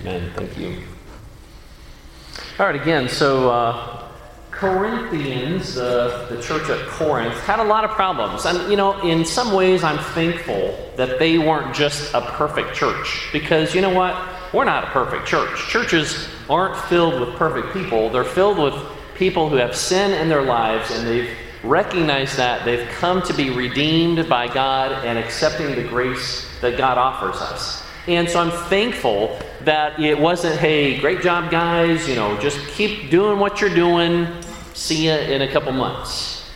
Amen. Thank you. All right, again, so uh, Corinthians, the, the church at Corinth, had a lot of problems. And, you know, in some ways, I'm thankful that they weren't just a perfect church. Because, you know what? We're not a perfect church. Churches aren't filled with perfect people, they're filled with people who have sin in their lives and they've recognized that. They've come to be redeemed by God and accepting the grace that God offers us. And so I'm thankful that it wasn't, hey, great job, guys, you know, just keep doing what you're doing, see you in a couple months.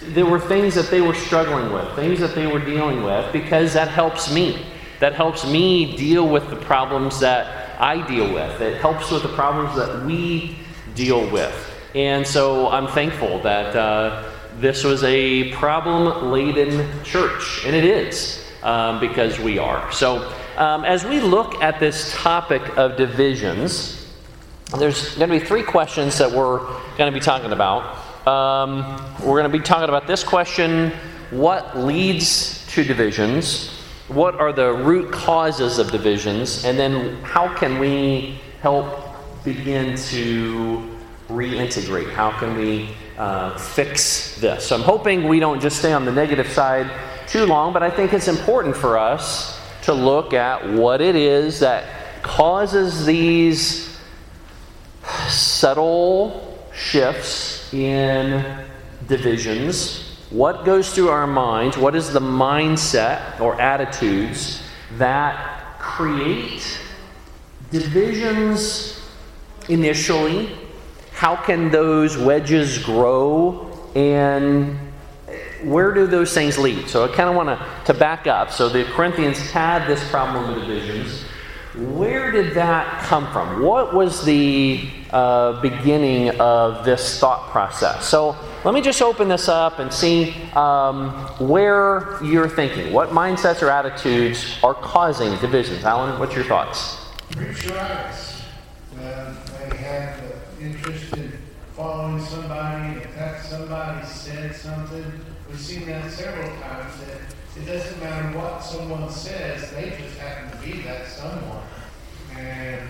There were things that they were struggling with, things that they were dealing with, because that helps me. That helps me deal with the problems that I deal with. It helps with the problems that we deal with. And so I'm thankful that uh, this was a problem laden church, and it is um, because we are. So um, as we look at this topic of divisions, there's going to be three questions that we're going to be talking about. Um, we're going to be talking about this question what leads to divisions? What are the root causes of divisions? And then how can we help begin to reintegrate? How can we uh, fix this? So I'm hoping we don't just stay on the negative side too long, but I think it's important for us to look at what it is that causes these subtle shifts in divisions. What goes through our minds? What is the mindset or attitudes that create divisions initially? How can those wedges grow? And where do those things lead? So I kind of want to back up. So the Corinthians had this problem with divisions. Where did that come from? What was the uh, beginning of this thought process? So let me just open this up and see um, where you're thinking. What mindsets or attitudes are causing divisions? Alan, what's your thoughts? Preacheritis. When they have the interest in following somebody, if that somebody said something, we've seen that several times that it doesn't matter what someone says, they just happen to be that someone. And,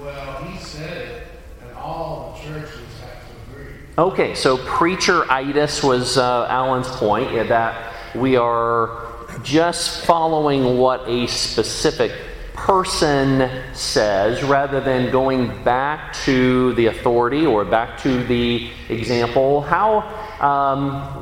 well, he said it, and all the churches have to agree. Okay, so preacheritis was uh, Alan's point yeah, that we are just following what a specific person says rather than going back to the authority or back to the example. How um,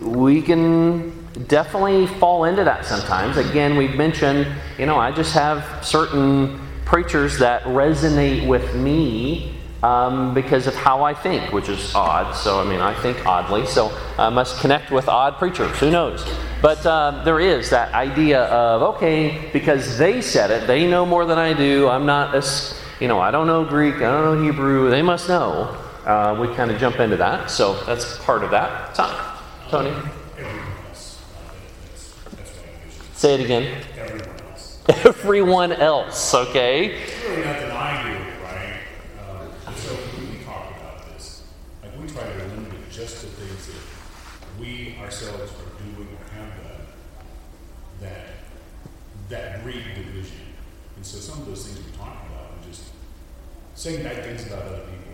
we can definitely fall into that sometimes. Again, we've mentioned, you know, I just have certain preachers that resonate with me um, because of how I think, which is odd. So, I mean, I think oddly, so I must connect with odd preachers. Who knows? But uh, there is that idea of, okay, because they said it, they know more than I do. I'm not as, you know, I don't know Greek, I don't know Hebrew, they must know. Uh, we kind of jump into that. So that's part of that. So, Tony? Say it again. Everyone else. Everyone else, okay? It's really not that I do it, right? Um, so when we talk about this, like we try to limit it just to things that we ourselves are doing or have done that that breed division. And so some of those things we talk about are just saying bad things about other people.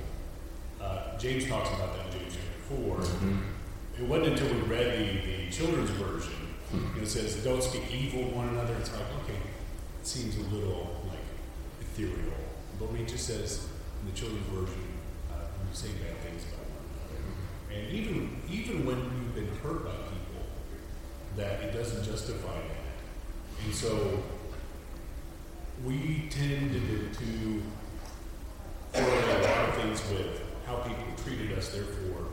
Uh, James talks about that in James chapter 4. It wasn't until we read the, the children's version, you know, it says, don't speak evil one another. It's like, okay, it seems a little like ethereal. But when it just says in the children's version, uh, you say bad things about one another. And even, even when you've been hurt by people, that it doesn't justify that. And so we tend to, to correlate a lot of things with how people treated us, therefore,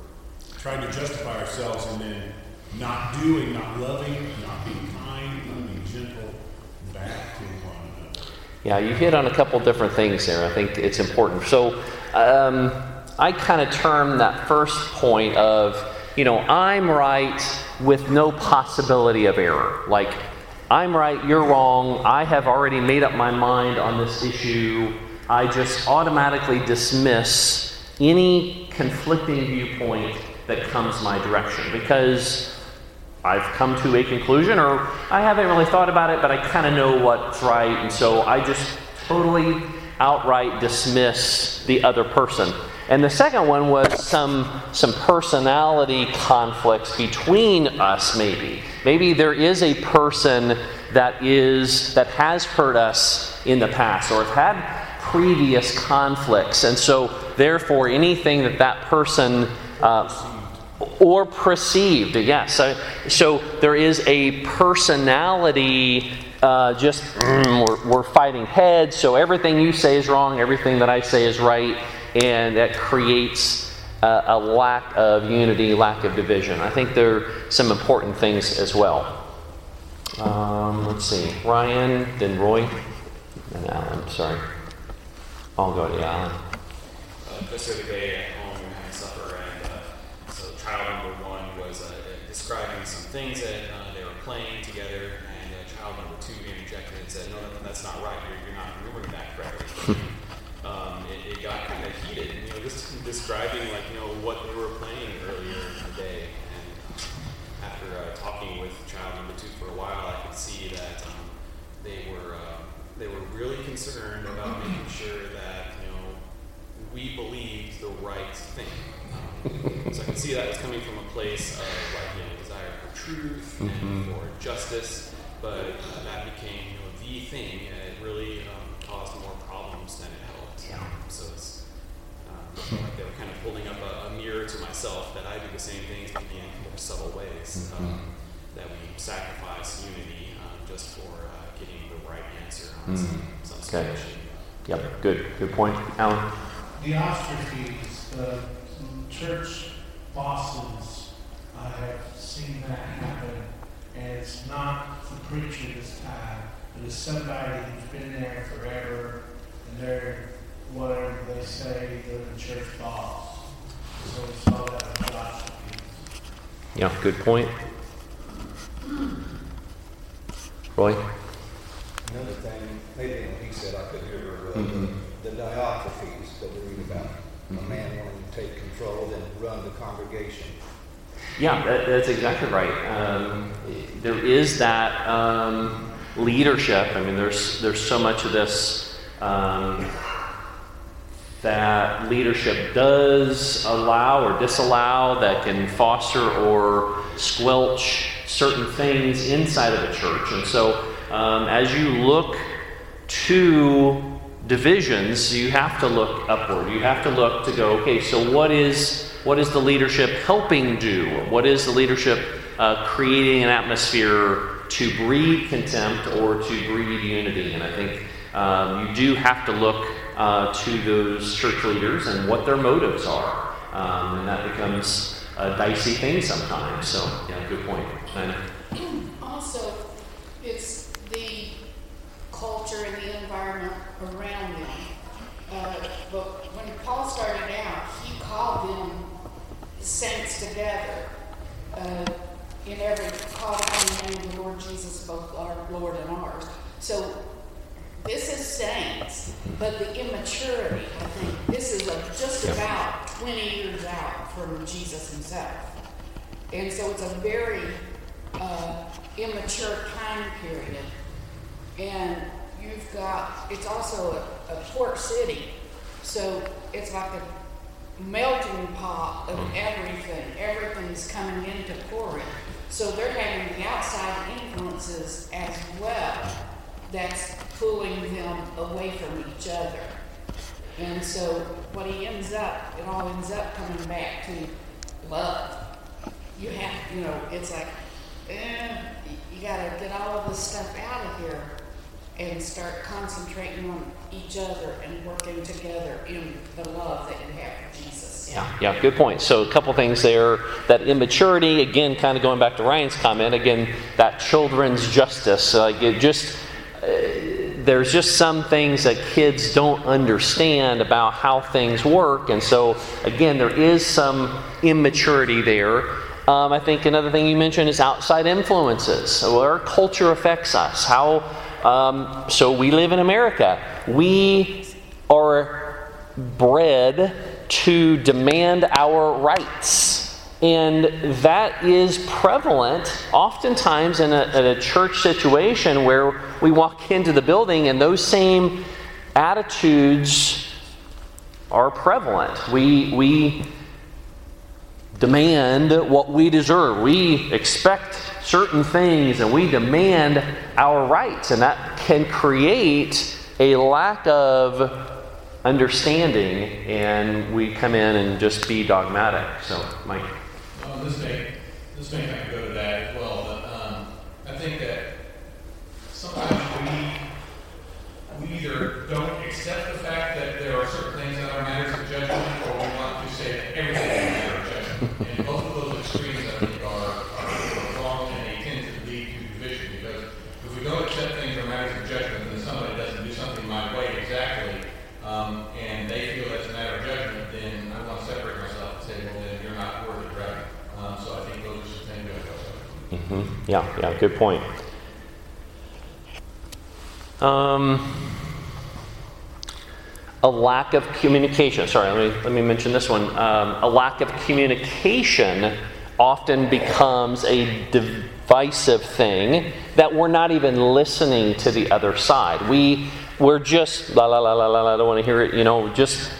trying to justify ourselves and then not doing, not loving, not being kind, not being gentle back to one another. Yeah, you hit on a couple different things there. I think it's important. So, um, I kind of term that first point of, you know, I'm right with no possibility of error. Like, I'm right, you're wrong. I have already made up my mind on this issue. I just automatically dismiss any conflicting viewpoint that comes my direction because I've come to a conclusion or I haven't really thought about it, but I kind of know what's right. And so I just totally outright dismiss the other person. And the second one was some, some personality conflicts between us, maybe. Maybe there is a person that is that has hurt us in the past or has had previous conflicts. And so, therefore, anything that that person uh, or perceived, yes. So, so, there is a personality. Uh, just mm, we're, we're fighting heads, so everything you say is wrong, everything that I say is right, and that creates a, a lack of unity, lack of division. I think there are some important things as well. Um, let's see, Ryan, then Roy, and Alan. Sorry. I'll go to Alan. Uh, just the other day at home, we were having supper, and uh, so child number one was uh, describing some things that uh, they were playing together, and uh, child number two being interjected and said, "No, that's not right. You're, you're not remembering that correctly." um, it, it, got kind of heated, you know, just describing like you know what they were playing earlier in the day, and after uh, talking with child number two for a while, I could see that um, they were they were really concerned about making sure that you know we believed the right thing. Um, so I can see that was coming from place of like you know desire for truth and mm-hmm. for justice, but uh, that became you know the thing, and it really um, caused more problems than it helped. Yeah. So it's um, like they were kind of holding up a, a, mirror to myself that I do the same things, maybe in more subtle ways. Mm-hmm. Um, that we sacrifice unity um, just for uh, getting the right answer on mm-hmm. some, some okay. Yep, good, good point. Alan? Diotrephes, the church bosses, I have seen that happen, and it's not the preacher this time, but it's somebody who's been there forever, and they're, whatever they say, they're the church boss. So we saw that with Diotrephes. Yeah, good point. Roy? Another thing, maybe he said I could hear uh, mm-hmm. the Diotrephes that we read about. Mm-hmm. A man wanting to take control and run the congregation. Yeah, that, that's exactly right. Um, there is that um, leadership. I mean, there's there's so much of this um, that leadership does allow or disallow that can foster or squelch certain things inside of a church. And so, um, as you look to divisions, you have to look upward. You have to look to go, okay, so what is what is the leadership helping do? What is the leadership uh, creating an atmosphere to breed contempt or to breed unity? And I think um, you do have to look uh, to those church leaders and what their motives are. Um, and that becomes a dicey thing sometimes. So, yeah, good point. Also, it's the culture and the environment around them. Uh, but when Paul started out, he called them saints together. Uh, in every call name of the Lord Jesus, both our Lord and ours. So this is saints, but the immaturity, I think, this is a, just about 20 years out from Jesus himself. And so it's a very uh, immature time period. And you've got, it's also a, a port city. So it's like a melting pot of everything. Everything's coming into Corinth. So they're having the outside influences as well that's pulling them away from each other. And so what he ends up, it all ends up coming back to love. You have, you know, it's like, eh, you got to get all of this stuff out of here and start concentrating on each other and working together in the love that you have for Jesus. Yeah, yeah, good point. So, a couple things there. That immaturity, again, kind of going back to Ryan's comment, again, that children's justice. Like, it just there's just some things that kids don't understand about how things work. And so, again, there is some immaturity there. Um, I think another thing you mentioned is outside influences. So our culture affects us. How? Um, so we live in America. We are bred to demand our rights. And that is prevalent oftentimes in a, in a, church situation where we walk into the building and those same attitudes are prevalent. We, we demand what we deserve. We expect certain things and we demand our rights, and that can create a lack of understanding, and we come in and just be dogmatic. So, Mike. Well, this may, this may kind go to that as well, but um, I think that sometimes we, we either don't accept the fact that there are certain things that are matters of judgment, or we want to say that everything is a matter of judgment. And both of those extremes, I think, are, are wrong, and they tend to lead to division, because if we don't accept things are matters of judgment, then somebody doesn't do something my way exactly, um, and they feel that's a matter of judgment, then I want to separate myself and say, well, then you're not worth it, right? Um, so I think those are some things that go. hmm Yeah, yeah, good point. Um, a lack of communication. Sorry, let me, let me mention this one. Um, a lack of communication often becomes a divisive thing that we're not even listening to the other side. We, we're just, la la la la la, I don't want to hear it, you know, just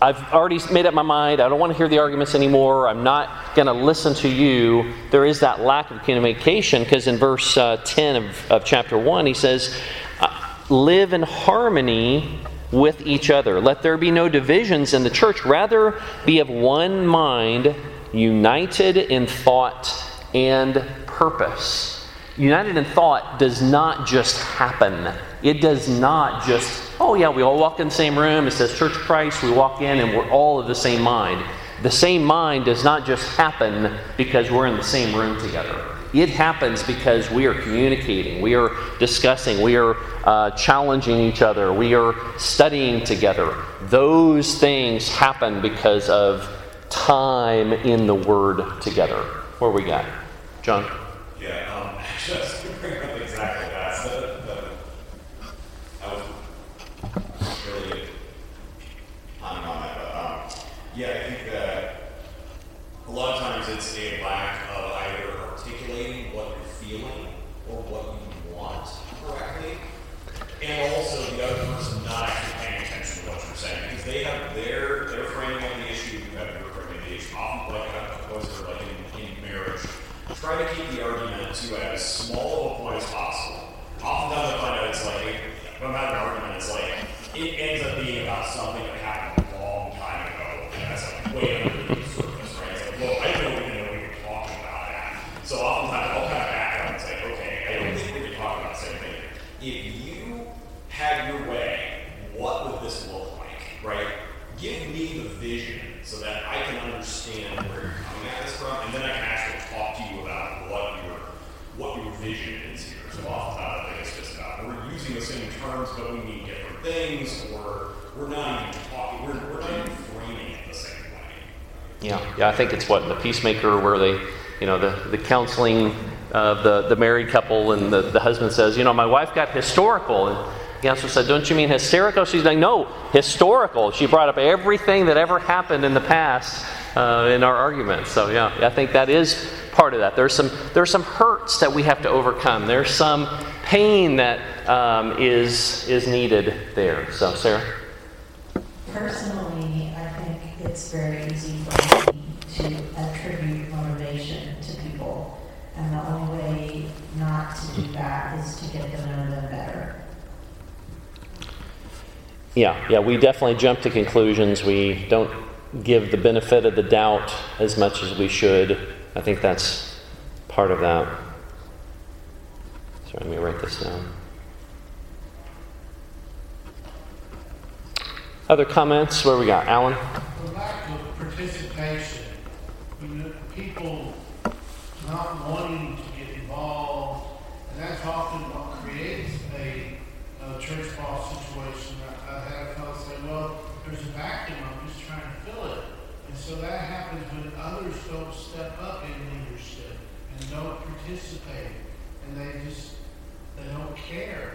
I've already made up my mind. I don't want to hear the arguments anymore. I'm not going to listen to you. There is that lack of communication because in verse uh, 10 of, of chapter 1, he says, uh, Live in harmony with each other. Let there be no divisions in the church. Rather, be of one mind, united in thought and purpose. United in thought does not just happen. It does not just, oh yeah, we all walk in the same room. It says Church of Christ. We walk in and we're all of the same mind. The same mind does not just happen because we're in the same room together. It happens because we are communicating, we are discussing, we are uh, challenging each other, we are studying together. Those things happen because of time in the Word together. Where we got? John? Yeah, um, just to bring up exactly that. So the, the, I was really on and on that, but um, yeah, I think that a lot of times it's a lack of either articulating what you're feeling or what you want correctly, and also the other person not actually paying attention to what you're saying because they have their their framing of the issue, you have your framing of the issue. Often, like uh, opposed to like in, in marriage, try to keep the argument to as small of a point as possible. Oftentimes, I find out it's like when I'm having an argument, it's like it ends up being about something that happened a long time ago, and that's like way under the surface, right? It's like, well, I didn't even know we were talking about that. So oftentimes, I'll kind of back up and say, okay, I don't think we were talking about the same thing. If you had your way, what would this look like, right? Give me the vision so that I can understand where you're coming at this from, and then I can actually talk to you about what your is here. So oftentimes I think it's just about we're using the same terms, but we mean different things, or we're not even talking, we're, we're not even framing it the same way. Yeah, yeah. I think it's what the peacemaker, where they, you know, the the counseling of the the married couple, and the the husband says, you know, my wife got historical, and the counselor said, don't you mean hysterical? She's like, no, historical. She brought up everything that ever happened in the past uh, in our argument. So yeah, I think that is part of that. There's some there's some hurts that we have to overcome. There's some pain that um, is is needed there. So Sarah. Personally, I think it's very easy for me to attribute motivation to people. And the only way not to do that is to get to know them better. Yeah, yeah, we definitely jump to conclusions. We don't give the benefit of the doubt as much as we should. I think that's part of that. Sorry, let me write this down. Other comments? Where we got? Alan? The lack of participation, you know, people not wanting to get involved, and that's often what creates a, a church ball situation. I, I had a fellow say, well, there's a vacuum, I'm just trying to fill it. And so that happens when others don't step up in leadership and don't participate, and they just, they don't care.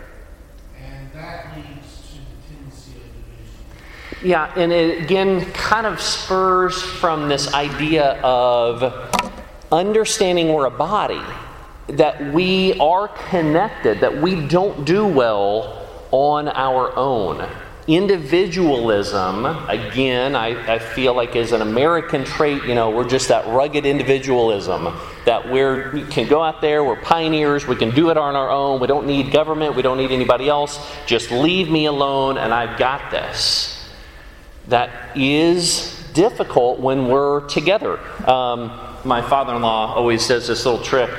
And that leads to the tendency of division. Yeah, and it again kind of spurs from this idea of understanding we're a body, that we are connected, that we don't do well on our own. Individualism, again, I, I feel like is an American trait. You know, we're just that rugged individualism that we're, we can go out there, we're pioneers, we can do it on our own, we don't need government, we don't need anybody else. Just leave me alone and I've got this. That is difficult when we're together. Um, my father in law always does this little trick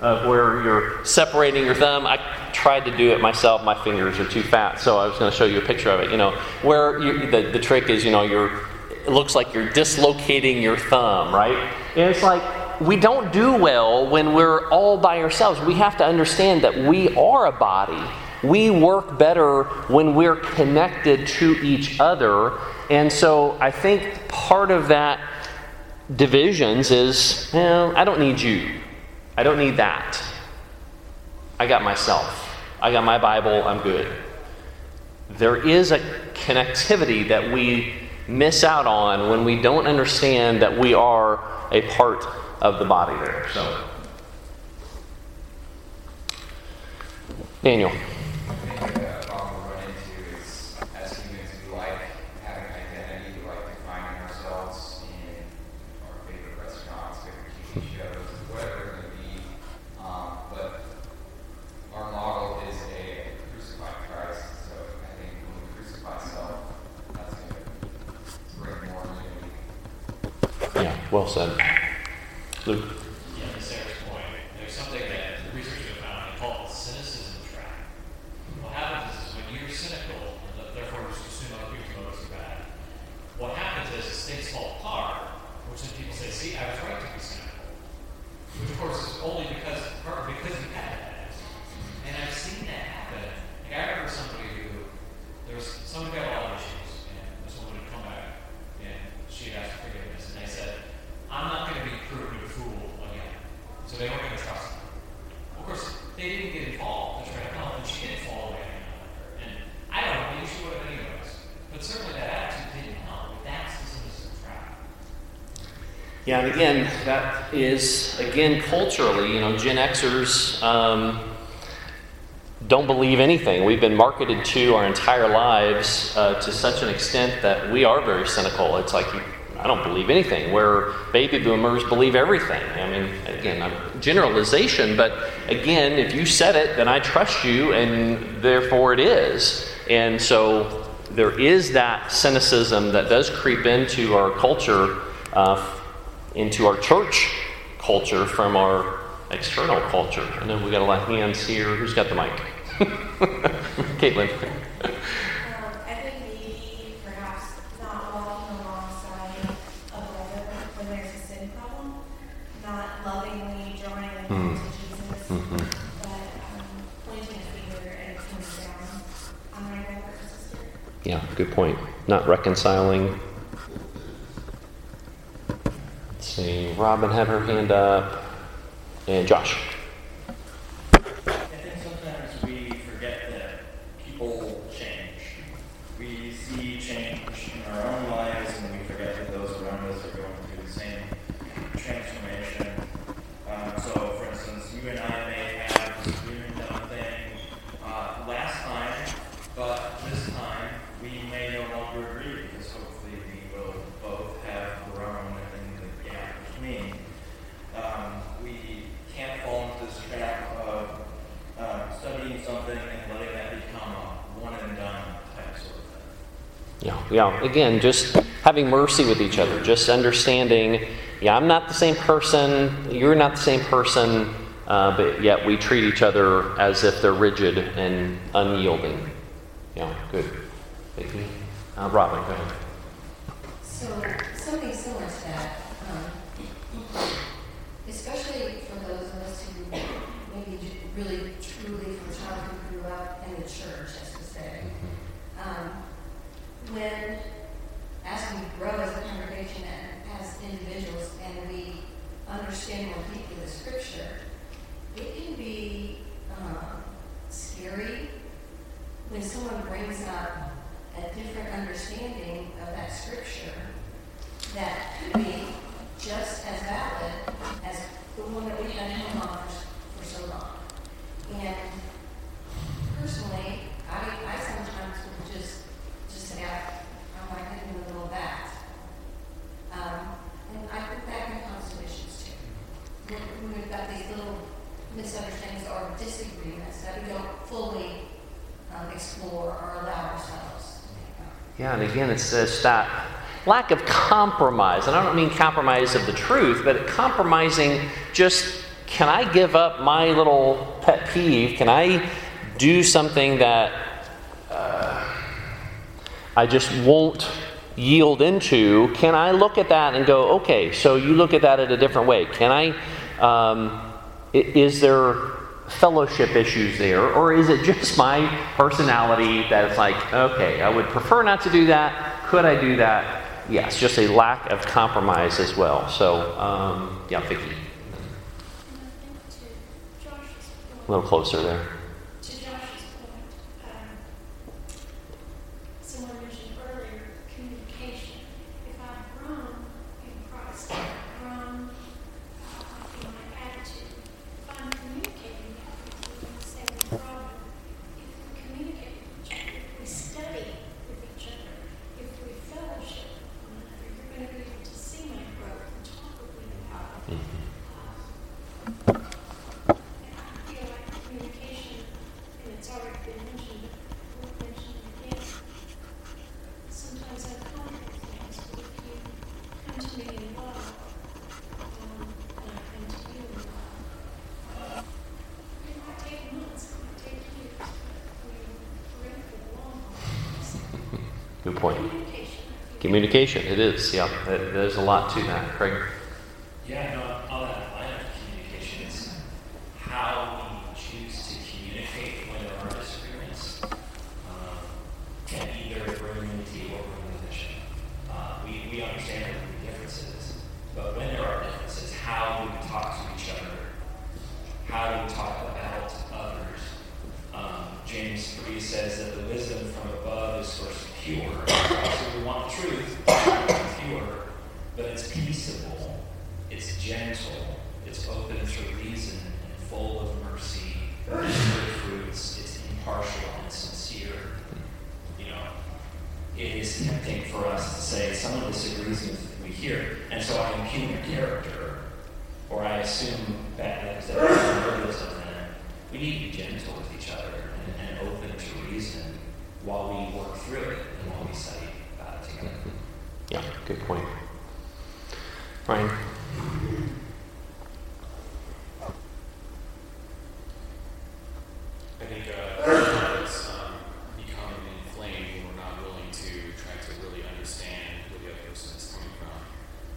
of where you're separating your thumb. I tried to do it myself. My fingers are too fat, so I was going to show you a picture of it. You know, where you, the, the trick is, you know, you're, it looks like you're dislocating your thumb, right? And it's like, we don't do well when we're all by ourselves. We have to understand that we are a body. We work better when we're connected to each other. And so I think part of that divisions is, well, I don't need you. I don't need that. I got myself. I got my Bible. I'm good. There is a connectivity that we miss out on when we don't understand that we are a part of the body there. So, Daniel. I think a problem we run into is as humans, we like having an identity, we like defining ourselves in our favorite restaurants, favorite TV shows, whatever it may be. Um, but our model is a crucified Christ, so I think when we crucify self, that's going to bring more unity. Yeah, well said. Luke. Yeah, to Sarah's point, there's something that the researchers have found called the cynicism trap. What happens is when you're cynical, and therefore just assume other people's motives are bad, what happens is things fall apart, which then people say, see, I was right to be cynical. Which of course is only because, partly because you had that. And I've seen that happen. Like I remember somebody who, there was, someone got a lot of issues, and this woman had come back, and she had asked for forgiveness, and they said, I'm not going to be proven a fool again. So they weren't going to trust me. Of course, they didn't get involved to try to help, and she didn't fall away. And I don't know, maybe she would have anyways. But certainly that attitude didn't help. That's the cynicism trap. Yeah, and again, that is, again, culturally, you know, Gen Xers um, don't believe anything. We've been marketed to our entire lives uh, to such an extent that we are very cynical. It's like, I don't believe anything, where baby boomers believe everything. I mean, again, I'm generalization, but again, if you said it, then I trust you, and therefore it is. And so there is that cynicism that does creep into our culture. Uh, into our church culture from our external culture. And then we got a lot of hands here. Who's got the mic? Caitlin. Um, I think maybe perhaps not walking alongside a brother when there's a sin problem, not lovingly drawing them Hmm. Mhm. but um, pointing a finger and coming down on my brother or sister. Yeah, good point. Not reconciling. Let's see. Robin had her hand up. And Josh. I think sometimes we forget that people change. We see change in our own lives and we forget that those around us are going through the same transformation. Um, so, for instance, you and I may have disagreement on a thing uh, last time, but this time we may no longer agree because hopefully we will both have grown in the gap between. Um, we can't fall into this trap of um, studying something and letting that become a one and done type sort of thing. Yeah, yeah. Again, just having mercy with each other, just understanding, yeah, I'm not the same person, you're not the same person, uh, but yet we treat each other as if they're rigid and unyielding. Yeah, good. Thank you. Uh, Robin, go ahead. So, something similar to that, um, especially for those of us who maybe j- really truly from childhood grew up in the church, as we say. Um, as we grow as a congregation and as individuals, and we understand more deeply the scripture, it can be um, scary when someone brings up a different understanding of that scripture that could be just as valid as the one that we had held on for, so long. And personally, I I, sometimes would just, I want to get in the middle of that. Um, and I put that in conservations too. When, we've got these little misunderstandings or disagreements that we don't fully um, explore or allow ourselves. Yeah, and again, it's just that lack of compromise. And I don't mean compromise of the truth, but compromising just can I give up my little pet peeve? Can I do something that uh, I just won't yield into? Can I look at that and go, okay, so you look at that in a different way? Can I, um, is there fellowship issues there, or is it just my personality that it's like, okay, I would prefer not to do that. Could I do that? Yes, just a lack of compromise as well. So, um, yeah, Vicky, And I think to Josh's a little closer there. to Josh's point, um, someone mentioned earlier, communication. If I've grown in Christ, I've grown uh, in my attitude, if I'm communicating with people and saying the problem, if we communicate with each other, if we study with each other, if we fellowship with one another, you're going to be able to see my growth and talk with me about it. Uh, and I feel like communication, and it's already been mentioned, but we'll mention it again. Sometimes I complicate things, but if you come to me in love, um, and I come to you in love, it might take months, it might take years, but we're in for the long haul. Good point. Communication, It is, yeah. There- There's a lot to that, Craig. Yeah, no, on that line of communication, it's how we choose to communicate when there are disagreements um, can either bring unity or bring division. Uh, we, we understand there can be differences, but when there are differences, how do we talk to each other? How do we talk about others? Um, James 3 says that the wisdom from above is first pure. So we want the truth, it's pure, but it's peaceable, it's gentle, it's open to reason, and full of mercy, and good fruits, it's impartial and sincere. You know, it is tempting for us to say someone disagrees with me here, and so I impugn their character, or I assume bad things that are motives of them. We need to be gentle with each other and, and open to reason while we work through it and while we study about it together. Yeah, good point. Ryan? I think uh, it's um, becoming inflamed when we're not willing to try to really understand where the other person is coming from.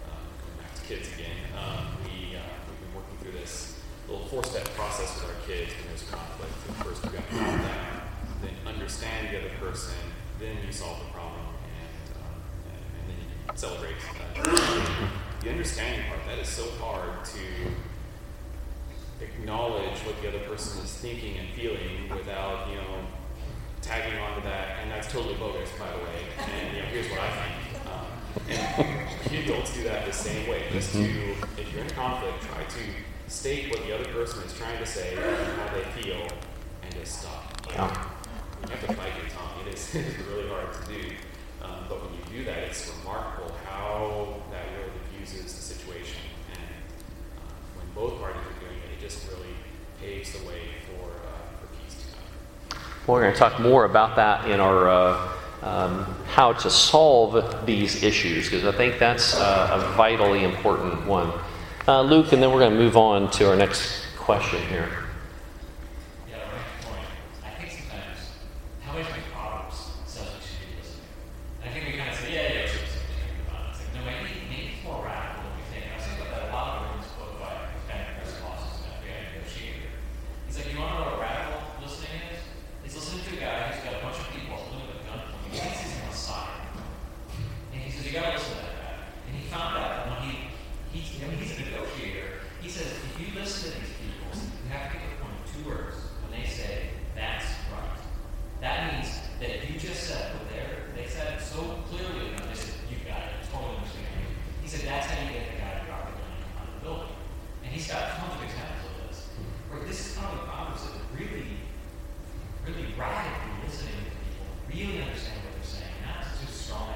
Um, going back to kids again, um, we, uh, we've been working through this little four-step process with our kids when there's conflict. So first, we got to calm down, then understand the other person, then you solve the problem, and, um, and, and then you celebrate. Uh, the understanding part, that is so hard to acknowledge what the other person is thinking and feeling without, you know, tagging onto that, and that's totally bogus, by the way. And you know, here's what I think. Um, and adults do that the same way. Just to, if you're in a conflict, try to state what the other person is trying to say and how they feel, and just stop. Like, Yeah. you have to bite your tongue. It is, it is really hard to do. Um, but when you do that, it's remarkable how that really diffuses the situation. And uh, when both parties are doing it, it just really paves the way for, uh, for peace to come. We're going to talk more about that in our uh, um, how to solve these issues because I think that's uh, a vitally important one. Uh, Luke, and then we're going to move on to our next question here. Yeah, right point. I think sometimes how much we problems self should be listening. And I think we kind of say, yeah, yeah, it's just something about it. It's like, no, maybe, maybe it's more radical than we think. And I was thinking about that a lot of this quote by Ben Chris Lawson, an FBI negotiator. He's like, you want to know what radical listening is? It's listening to a guy who's got a bunch of people holding him with a gun pointing. He thinks he's on side. And he says, you got to listen to that guy. And he found out that when he, he's, you know, he's a negotiator, he says, if you listen to these people, you have to get the point of two words. When they say, that's right. That means that if you just said what they're, they said so clearly, enough, they said, you got it, totally understand. He said, that's how you get the guy to drop the gun and come out of the building. And he's got tons of examples of this. Where this is kind of the opposite, really, really radically listening to people, really understanding what they're saying, strong.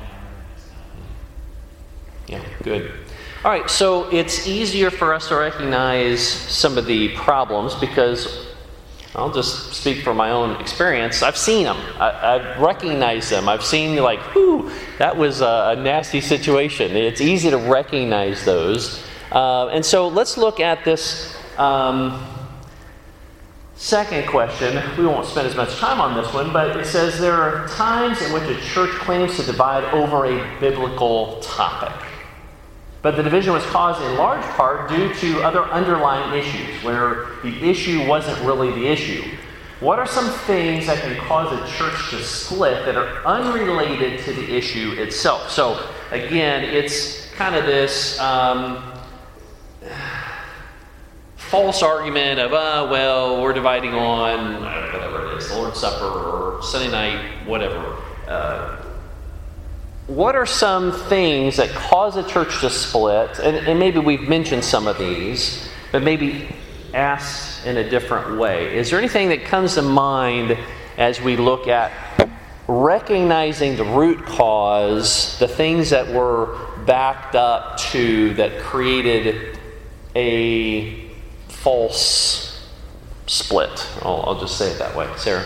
Yeah, good. All right, so it's easier for us to recognize some of the problems because I'll just speak from my own experience. I've seen them. I, I've recognized them. I've seen like, whew, that was a, a nasty situation. It's easy to recognize those. Uh, and so let's look at this um, second question. We won't spend as much time on this one, but it says there are times in which a church claims to divide over a biblical topic. But the division was caused in large part due to other underlying issues where the issue wasn't really the issue. What are some things that can cause a church to split that are unrelated to the issue itself? So, again, it's kind of this um, false argument of, uh, well, we're dividing on whatever it is, Lord's Supper or Sunday night, whatever. Uh, what are some things that cause a church to split? And, and, maybe we've mentioned some of these, but maybe asked in a different way. Is there anything that comes to mind as we look at recognizing the root cause, the things that were backed up to that created a false split? I'll, I'll just say it that way. Sarah?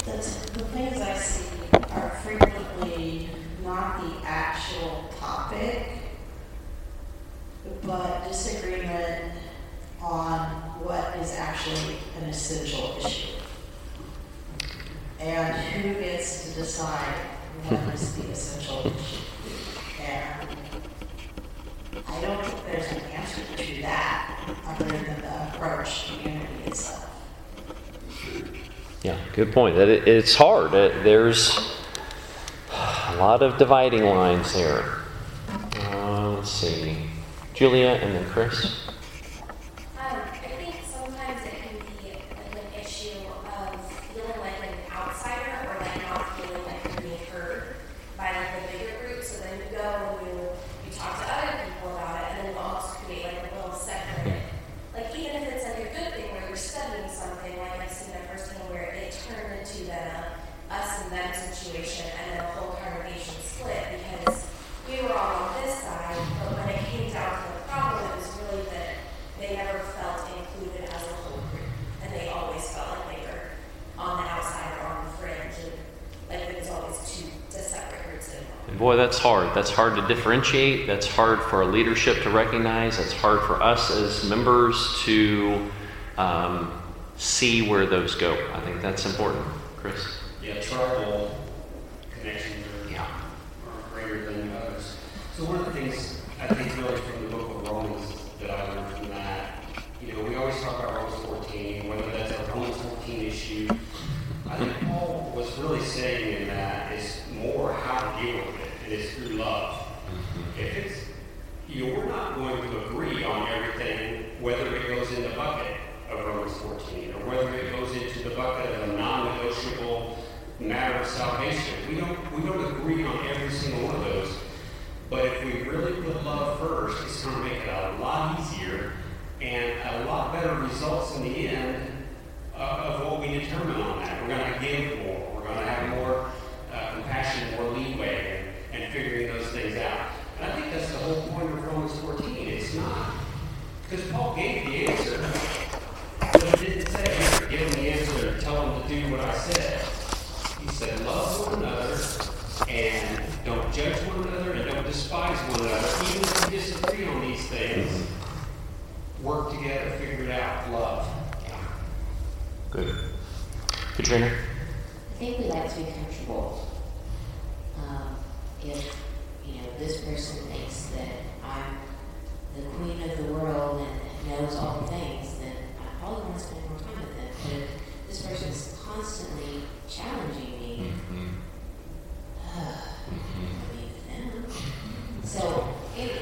The, the things I see are frequently not the actual topic, but disagreement on what is actually an essential issue. And who gets to decide what is the essential issue. And I don't think there's an to that other than the approach to unity itself. Yeah, good point. That it, it's hard. There's a lot of dividing lines here. Uh, let's see, Julia and then Chris. Um, I think sometimes it can be like an issue of feeling like an outsider or like not feeling like you're being heard by like the bigger group. So then you go and you you talk to other people about it, and then you almost create like a little separate. Like even if it's like a good thing where you're studying something, like I've seen that firsthand where it turned into the us and them situation, and then the whole congregation split because we were all on this side, but when it came down to the problem, it was really that they never felt included as a whole group, and they always felt like they were on the outside or on the fringe, and like there was always two, two separate groups involved. And boy, that's hard. That's hard to differentiate. That's hard for leadership to recognize. That's hard for us as members to um, see where those go. I think that's important. Chris? Yeah, tribal connections are, Yeah. are greater than others. So one of the things I think really from the book of Romans that I learned from that, you know, we always talk about Romans 14, whether that's a Romans 14 issue. I think Paul was really saying in that is more how to deal with it, and it's through love. If it's, you know, we're not going to agree on everything, whether it goes in the bucket of Romans 14, or whether it goes into the bucket of a non-negotiable matter of salvation. We don't, we don't agree on every single one of those. But if we really put love first, it's going to make it a lot easier and a lot better results in the end uh, of what we determine on that. We're going to give more. We're going to have more uh, compassion, more leeway, and, and figuring those things out. And I think that's the whole point of Romans 14. It's not because Paul gave the answer, but he didn't say, "Here, give them the answer and tell him to do what I said. He said, love one another and don't judge one another and don't despise one another. Even if you disagree on these things, work together, figure it out, love. Good. Katrina? I think we like to be comfortable. Um, if, you know, this person thinks that I'm the queen of the world and knows all things, then I probably want to spend more time with them. But if this person's constantly challenging me, I leave them. So, any,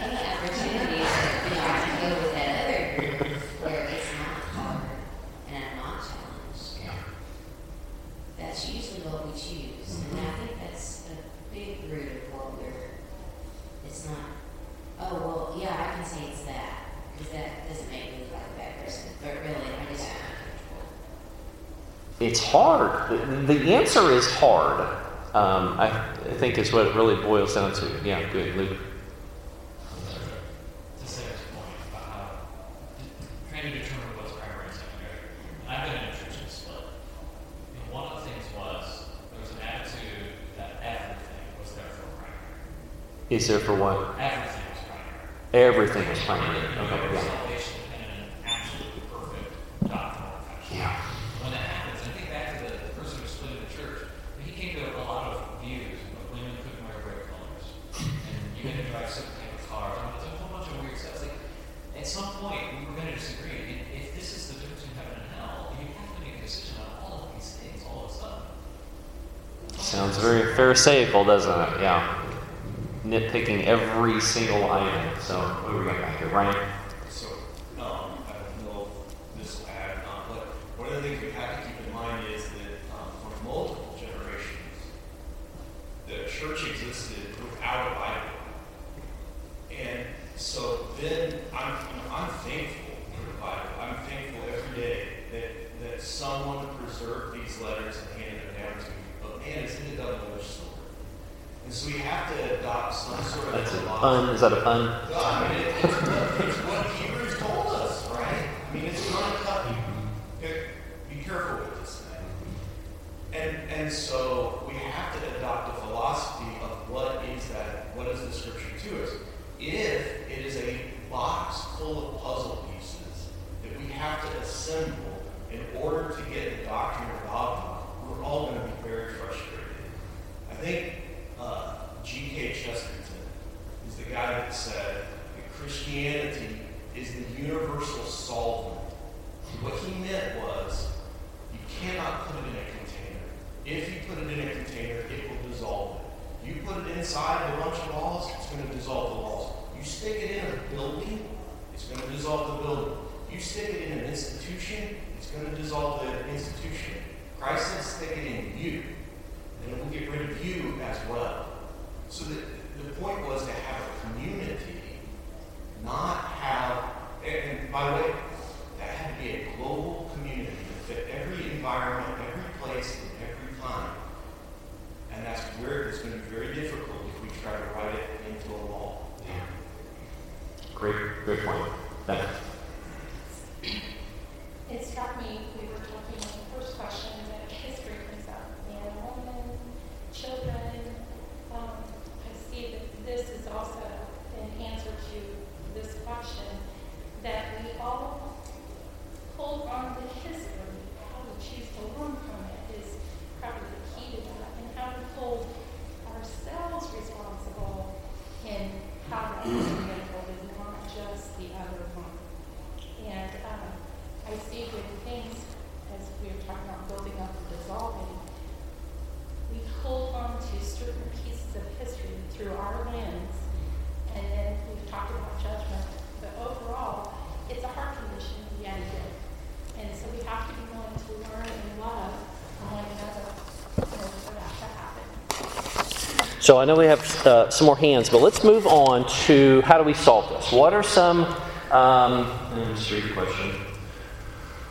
any opportunities that, you know, I can go with that other group where it's not hard and I'm not challenged, that's usually what we choose. And I think that's a big root of what we're, it's not, oh, well, yeah, I can say it's that, because that doesn't make me look like a bad person. But really, I just want to be comfortable. It's hard. The, answer is hard. Um, I, I think is what it really boils down to. Yeah, good, Luke. To Sarah's point trying to determine what's primary and secondary. I've been in a church that's split. And one of the things was there was an attitude that everything was therefore primary. Is there for what? Everything was primary. Everything was primary. Okay, yeah. salvation depended on absolutely perfect doctrinal confession. Yeah. When that happens, I think back to the, the person who split the church. He came to a lot of views, but women couldn't wear brake colors, and you had to drive certain type of cars. I mean, there's a whole bunch of weird stuff. It's like, at some point, we were going to disagree. And if this is the difference between heaven and hell, you have to make a decision on all of these things all of a sudden. Sounds very Pharisaical, doesn't it? Yeah. Nitpicking every single item. So, what we got back here? Ryan? So, um, I don't know if this will add, um, but one of the things we have to keep in mind is that, um, for multiple generations, the church existed without a Bible. And so then I'm, I'm thankful for the Bible. I'm thankful every day that, that someone preserved these letters and handed them down to me. But man, it's in a double-edged sword. And so we have to adopt some sort of That's a pun. Is that a pun? No, I mean, it, it's, what, it's what Hebrews told us, right? I mean, it's going to cut you. Be careful with this thing. And and so we have to adopt a philosophy of what is that? What is the Scripture to us? If it is a box full of puzzle pieces that we have to assemble in order to get the doctrine of God, we're all going to be very frustrated. I think uh, G.K. Chesterton is the guy that said that Christianity is the universal solvent. What he meant was you cannot put it in a container. If you put it in a container, it will dissolve it. You put it inside a bunch of walls, it's going to dissolve the walls. You stick it in a building, it's going to dissolve the building. You stick it in an institution, it's going to dissolve the institution. Christ said, stick it in you, and it will get rid of you as well. So the, the point was to have a community, not have, and, by the way, that had to be a global community that fit every environment, every place, and every time. And that's where it's going to be very difficult if we try to write it into a law. Great, great point. Beth? It struck me, we were talking in the first question, that history comes up, man, woman, children. Um, I see that this is also an answer to this question, that we all hold on to history. How we choose to learn from it is probably the key to that, and how we hold ourselves responsible in how that example is not just the other one. And um, I see good things as we were talking about building up and dissolving. We hold on to certain pieces of history through our lens, and then we've talked about judgment. But overall, it's a heart condition, yet again. And so we have to be willing to learn and love one another in order for that to happen. So I know we have uh, some more hands, but let's move on to how do we solve this? What are some, um, the question.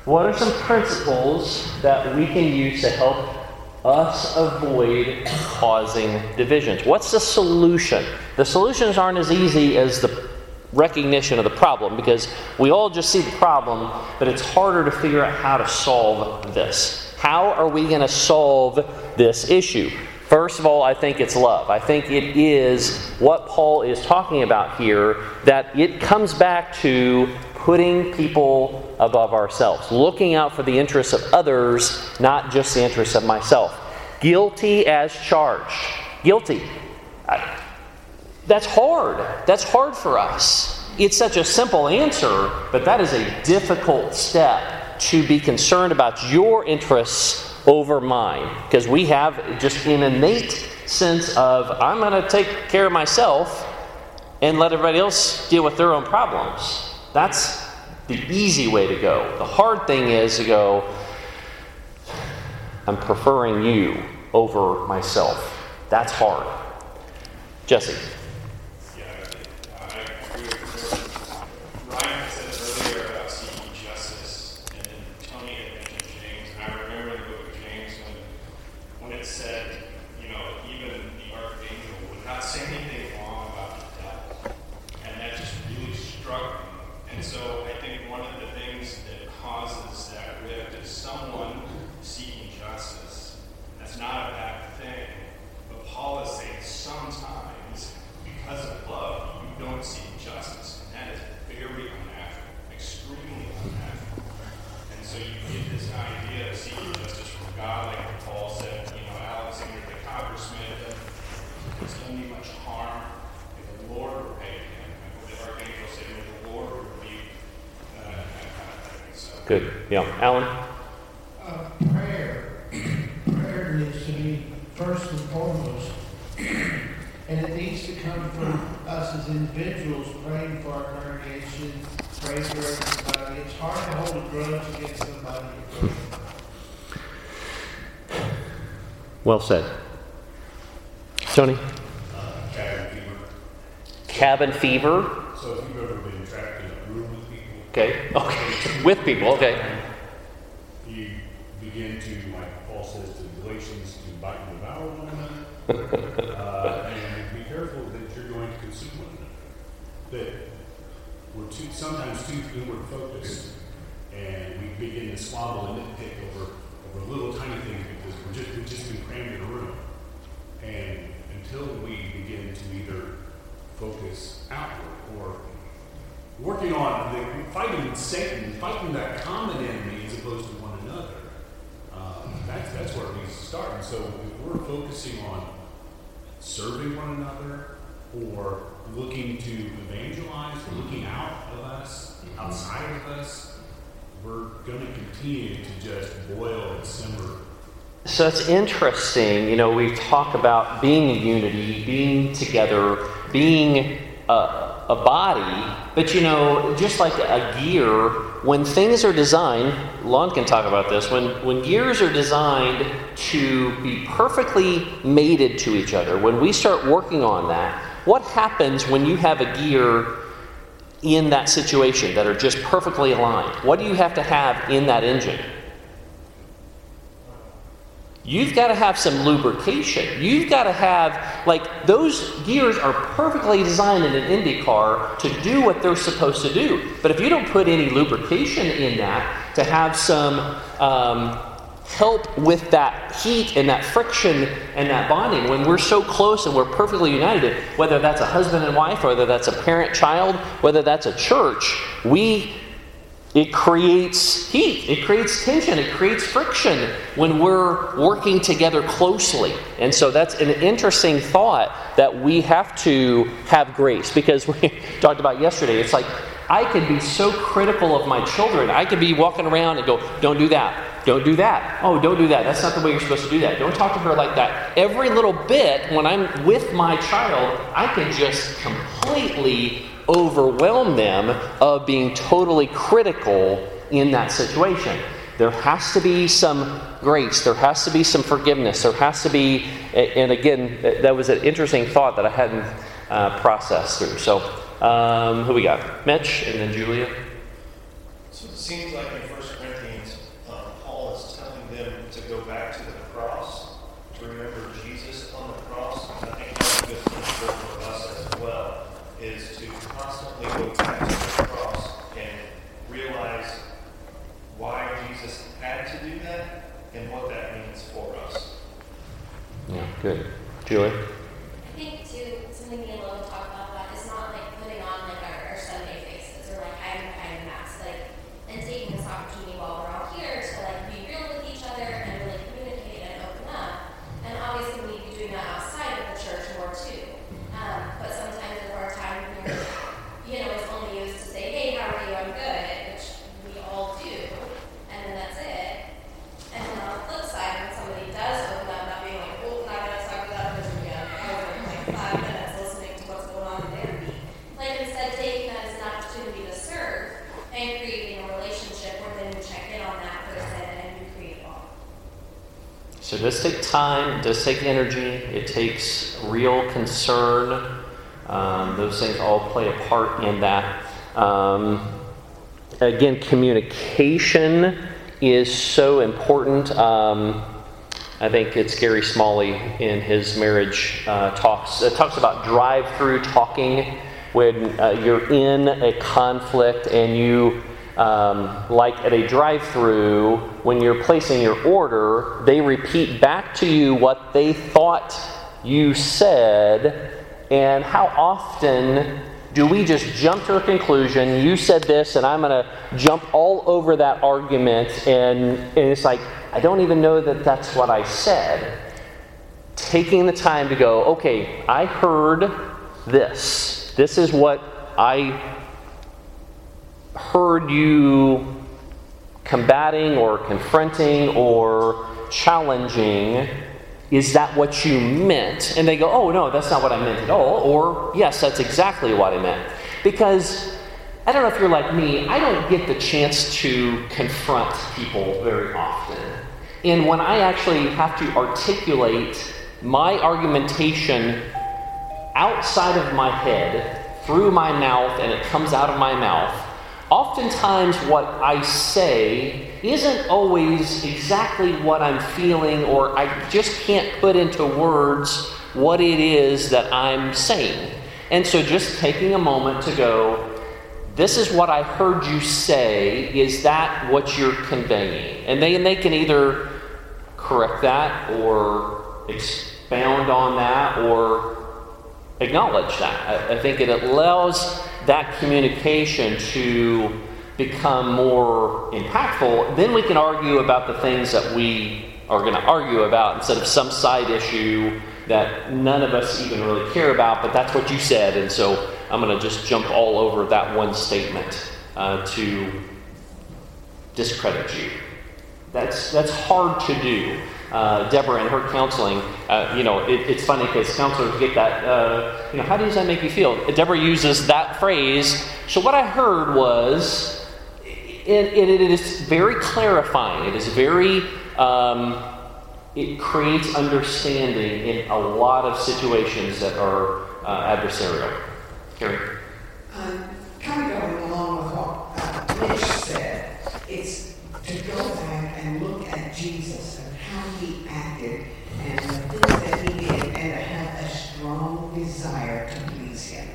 What are some principles that we can use to help us avoid causing divisions? What's the solution? The solutions aren't as easy as the recognition of the problem because we all just see the problem, but it's harder to figure out how to solve this. How are we going to solve this issue? First of all, I think it's love. I think it is what Paul is talking about here that it comes back to putting people above ourselves, looking out for the interests of others, not just the interests of myself. Guilty as charged. Guilty. I- that's hard. That's hard for us. It's such a simple answer, but that is a difficult step to be concerned about your interests over mine. Because we have just an innate sense of, I'm going to take care of myself and let everybody else deal with their own problems. That's the easy way to go. The hard thing is to go, I'm preferring you over myself. That's hard. Jesse. Yeah, I I agree with Ryan said earlier about seeking justice, and then Tony had mentioned James, and I remember in the book of said, you know, even the archangel would not say anything wrong about the devil. And that just really struck me. And so I think one of the things that causes that rift someone seeking justice. That's not a bad thing. But Paul is saying sometimes, because of love, you don't seek justice. And that is very unnatural, extremely unnatural. And so you get this idea of seeking justice from God, like Paul said, you know, Alexander the coppersmith, it's done me much harm. If the Lord were paying him, the archangel said, the Lord be, uh, kind of. So, Good. Yeah. Alan? Uh, prayer, prayer needs to be first and foremost. And it needs to come from us as individuals praying for our congregation, praying for everybody. It's hard to hold a grudge against somebody. you pray for. Well said. Tony? cabin fever. Cabin fever. So if you've ever been trapped in a room with people, Okay. Okay. With people. Okay. you begin to, like Paul says to Galatians, to bite and devour one another. uh, and be careful that you're going to consume one That we're too, sometimes too inward focused, and we begin to squabble and nitpick over, over little tiny things because we're just, we've just been crammed in a room. And until we begin to either focus outward or working on the, fighting Satan, fighting that common enemy as opposed to one another. Um, that's, that's where it needs to start. And so if we're focusing on serving one another or looking to evangelize, or looking out of us, mm-hmm. outside of us, we're going to continue to just boil and simmer So it's interesting. You know, we talk about being in unity, being together, being a, a body. But you know, just like a gear, when things are designed, Lon can talk about this. When when gears are designed to be perfectly mated to each other, when we start working on that, what happens when you have a gear in that situation that are just perfectly aligned? What do you have to have in that engine? You've got to have some lubrication. You've got to have, like, those gears are perfectly designed in an Indy car to do what they're supposed to do. But if you don't put any lubrication in that to have some um, help with that heat and that friction and that bonding, when we're so close and we're perfectly united, whether that's a husband and wife, whether that's a parent child, whether that's a church, we it creates heat, it creates tension, it creates friction when we're working together closely. And so that's an interesting thought that we have to have grace because we talked about yesterday. It's like I could be so critical of my children. I could be walking around and go, don't do that. Don't do that. Oh, don't do that. That's not the way you're supposed to do that. Don't talk to her like that. Every little bit, when I'm with my child, I can just completely overwhelm them of being totally critical in that situation. There has to be some grace. There has to be some forgiveness. There has to be, and again, that was an interesting thought that I hadn't uh, processed through. So, um, who we got? Mitch and then Julia. So it seems like in 1 Corinthians, uh, Paul is telling them to go back to the cross, to remember Jesus on the cross. And I think that's a good principle for us as well, is to constantly go back to the cross and realize why Jesus had to do that and what that means for us. Yeah, good. Julia. I think too, something me and Logan talk about that is not like putting on like our, our Sunday faces or like hiding behind masks, like and taking this opportunity while we're all here to like be real with each other and really communicate and open up. And obviously we need to be doing that outside of the church more too. Um, but sometimes if our time here, you know, is only used to say, hey, how are you? I'm good, which we all do, and then that's it. And then on the flip side, when somebody does open up, not being like, oh, not gonna talk about that person again, I was like five minutes listening to what's going on in their beat. Like instead taking that as an opportunity to serve and creating a relationship where then you check in on that person and you create a bond. So it does take time, it does take energy, it takes real concern. Um, those things all play a part in that. Um, again, communication is so important. Um, I think it's Gary Smalley in his marriage uh, talks. It talks about drive-through talking when uh, you're in a conflict and you, um, like at a drive-through, when you're placing your order, they repeat back to you what they thought you said, and how often do we just jump to a conclusion? You said this, and I'm going to jump all over that argument, and, and it's like, I don't even know that that's what I said. Taking the time to go, okay, I heard this. This is what I heard you combating or confronting or challenging. Is that what you meant? And they go, Oh, no, that's not what I meant at all. Or, Yes, that's exactly what I meant. Because I don't know if you're like me, I don't get the chance to confront people very often. And when I actually have to articulate my argumentation outside of my head, through my mouth, and it comes out of my mouth, oftentimes what I say isn't always exactly what I'm feeling, or I just can't put into words what it is that I'm saying. And so just taking a moment to go, this is what I heard you say. Is that what you're conveying? And they, and they can either correct that or expound on that or acknowledge that. I, I think it allows that communication to become more impactful. Then we can argue about the things that we are going to argue about instead of some side issue that none of us even really care about, but that's what you said, and so I'm going to just jump all over that one statement uh, to discredit you. That's, that's hard to do. Uh, Deborah and her counseling, uh, you know, it, it's funny because counselors get that, uh, you know, how does that make you feel? Deborah uses that phrase. So what I heard was, it, it, it is very clarifying. It is very, um, it creates understanding in a lot of situations that are uh, adversarial. Carrie? Um, kind of going along with what uh, said, it's to go back and look at Jesus and how he acted and the things that he did and to have a strong desire to please him.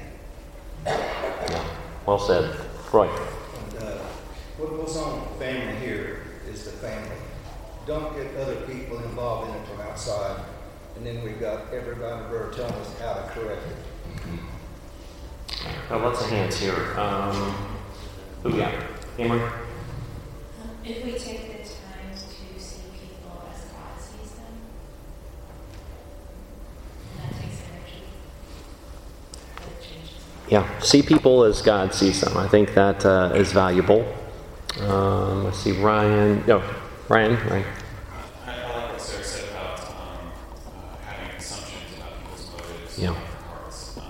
Well said. Roy? And, uh, what goes on family here is the family. Don't get other people involved in it from outside. And then we've got everybody there telling us how to correct it. Oh, lots of hands here. Um, who got? Amory? Um, If we take the time to see people as God sees them, that takes energy. That changes. Yeah, see people as God sees them. I think that uh, is valuable. Um, let's see, Ryan. No, Ryan, right? I, I like what Sarah said about um, uh, having assumptions about people's motives Yeah. and their hearts. Um,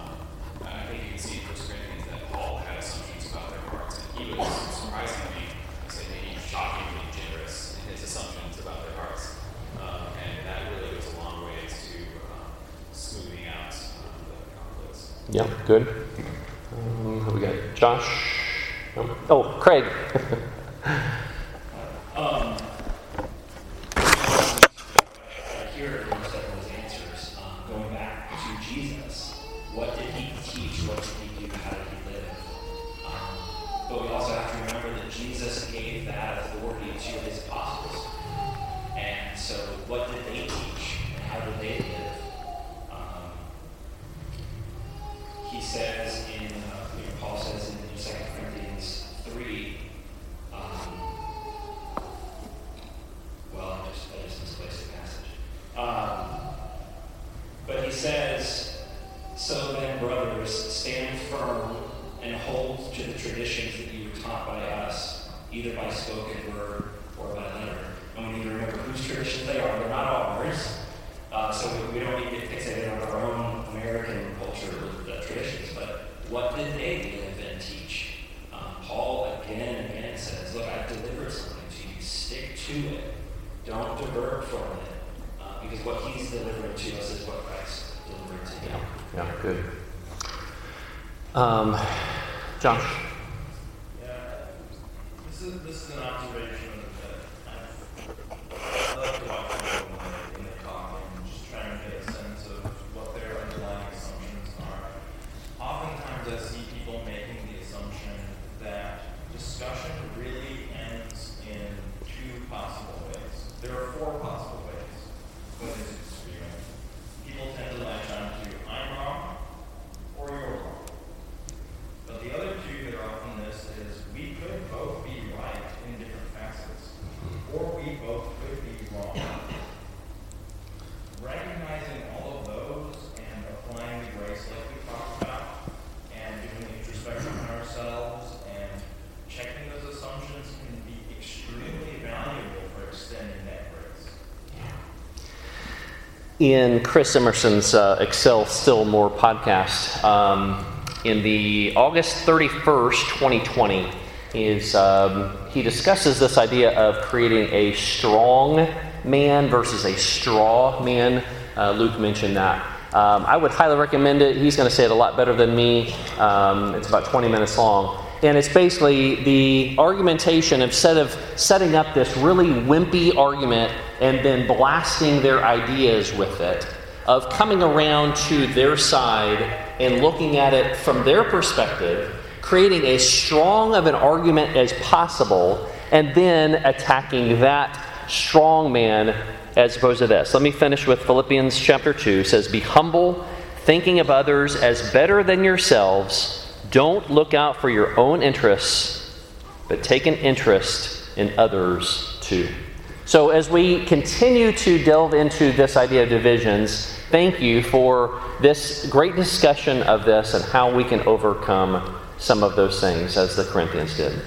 I think you can see in First Corinthians that Paul had assumptions about their hearts, and he was surprisingly, I say maybe shockingly generous in his assumptions about their hearts, um, and that really goes a long ways to um, smoothing out um, the conflicts. Yeah, good. Um, who we got? Josh? No? Oh, Craig. Um, I hear in most of those answers, um, going back to Jesus, what did he teach? What did he do? How did he live? Um, but we also have to remember that Jesus gave that authority to his apostles. And so, what did they teach? And how did they live? Um, he says in, uh, you know, Paul says in 2 Corinthians 3, um, well, I just, I just misplaced the passage. Um, but he says, So then, brothers, stand firm and hold to the traditions that you were taught by us, either by spoken word or by letter. And we need to remember whose traditions they are. They're not ours. Uh, so we, we don't need to get fixated on our own American culture uh, traditions. But what did they live and teach? Um, Paul again and again says, Look, I've delivered something to you. Stick to it. Don't divert from it. Uh, because what he's delivering to us is what Christ delivered to him. Yeah, good. Um, Josh? both could be wrong. Recognizing all of those and applying the grace like we talked about, and doing introspection on ourselves and checking those assumptions can be extremely valuable for extending that grace. In Chris Emerson's uh, Excel Still More podcast, um, in the August 31st, 2020, is um, he discusses this idea of creating a strong man versus a straw man. Uh, Luke mentioned that. Um, I would highly recommend it. He's going to say it a lot better than me. Um, it's about 20 minutes long. And it's basically the argumentation instead of setting up this really wimpy argument and then blasting their ideas with it, of coming around to their side and looking at it from their perspective, creating as strong of an argument as possible, and then attacking that strong man as opposed to this. Let me finish with Philippians chapter 2. It says, Be humble, thinking of others as better than yourselves. Don't look out for your own interests, but take an interest in others too. So, as we continue to delve into this idea of divisions, thank you for this great discussion of this and how we can overcome some of those things as the Corinthians did.